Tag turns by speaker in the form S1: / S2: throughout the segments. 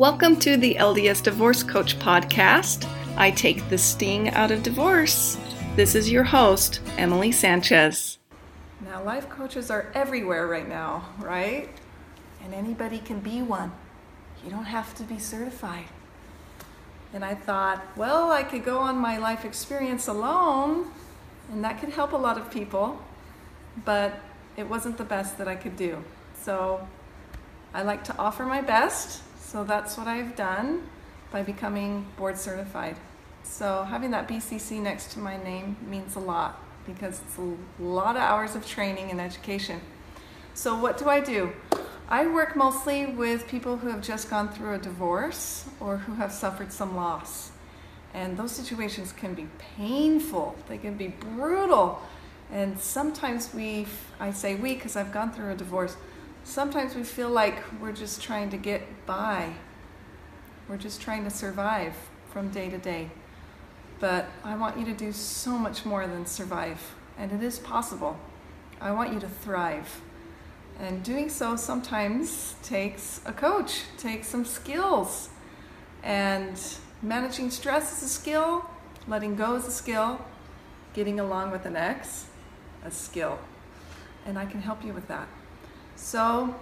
S1: Welcome to the LDS Divorce Coach podcast. I take the sting out of divorce. This is your host, Emily Sanchez.
S2: Now, life coaches are everywhere right now, right? And anybody can be one. You don't have to be certified. And I thought, well, I could go on my life experience alone, and that could help a lot of people, but it wasn't the best that I could do. So I like to offer my best, so that's what I've done by becoming board certified. So having that BCC next to my name means a lot because it's a lot of hours of training and education. So what do I do? I work mostly with people who have just gone through a divorce or who have suffered some loss. And those situations can be painful, they can be brutal. And sometimes we, I say we because I've gone through a divorce, sometimes we feel like we're just trying to get by. We're just trying to survive from day to day. But I want you to do so much more than survive, and it is possible. I want you to thrive. And doing so sometimes takes a coach, takes some skills. And managing stress is a skill, letting go is a skill, getting along with an ex, a skill. And I can help you with that. So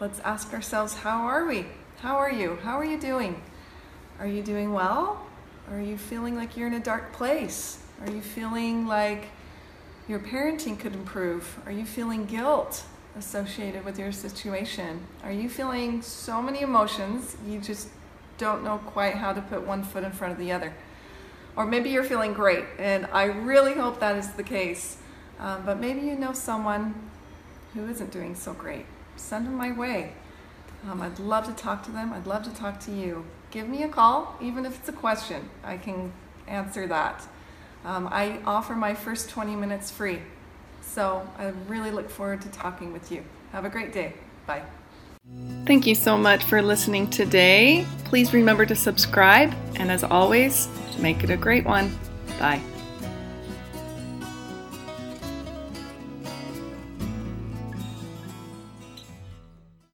S2: let's ask ourselves how are we? How are you? How are you doing? Are you doing well? Are you feeling like you're in a dark place? Are you feeling like your parenting could improve? Are you feeling guilt? associated with your situation? Are you feeling so many emotions you just don't know quite how to put one foot in front of the other? Or maybe you're feeling great, and I really hope that is the case. Um, but maybe you know someone who isn't doing so great. Send them my way. Um, I'd love to talk to them. I'd love to talk to you. Give me a call, even if it's a question. I can answer that. Um, I offer my first 20 minutes free. So I really look forward to talking with you. Have a great day. Bye.
S1: Thank you so much for listening today. Please remember to subscribe, and as always, make it a great one. Bye.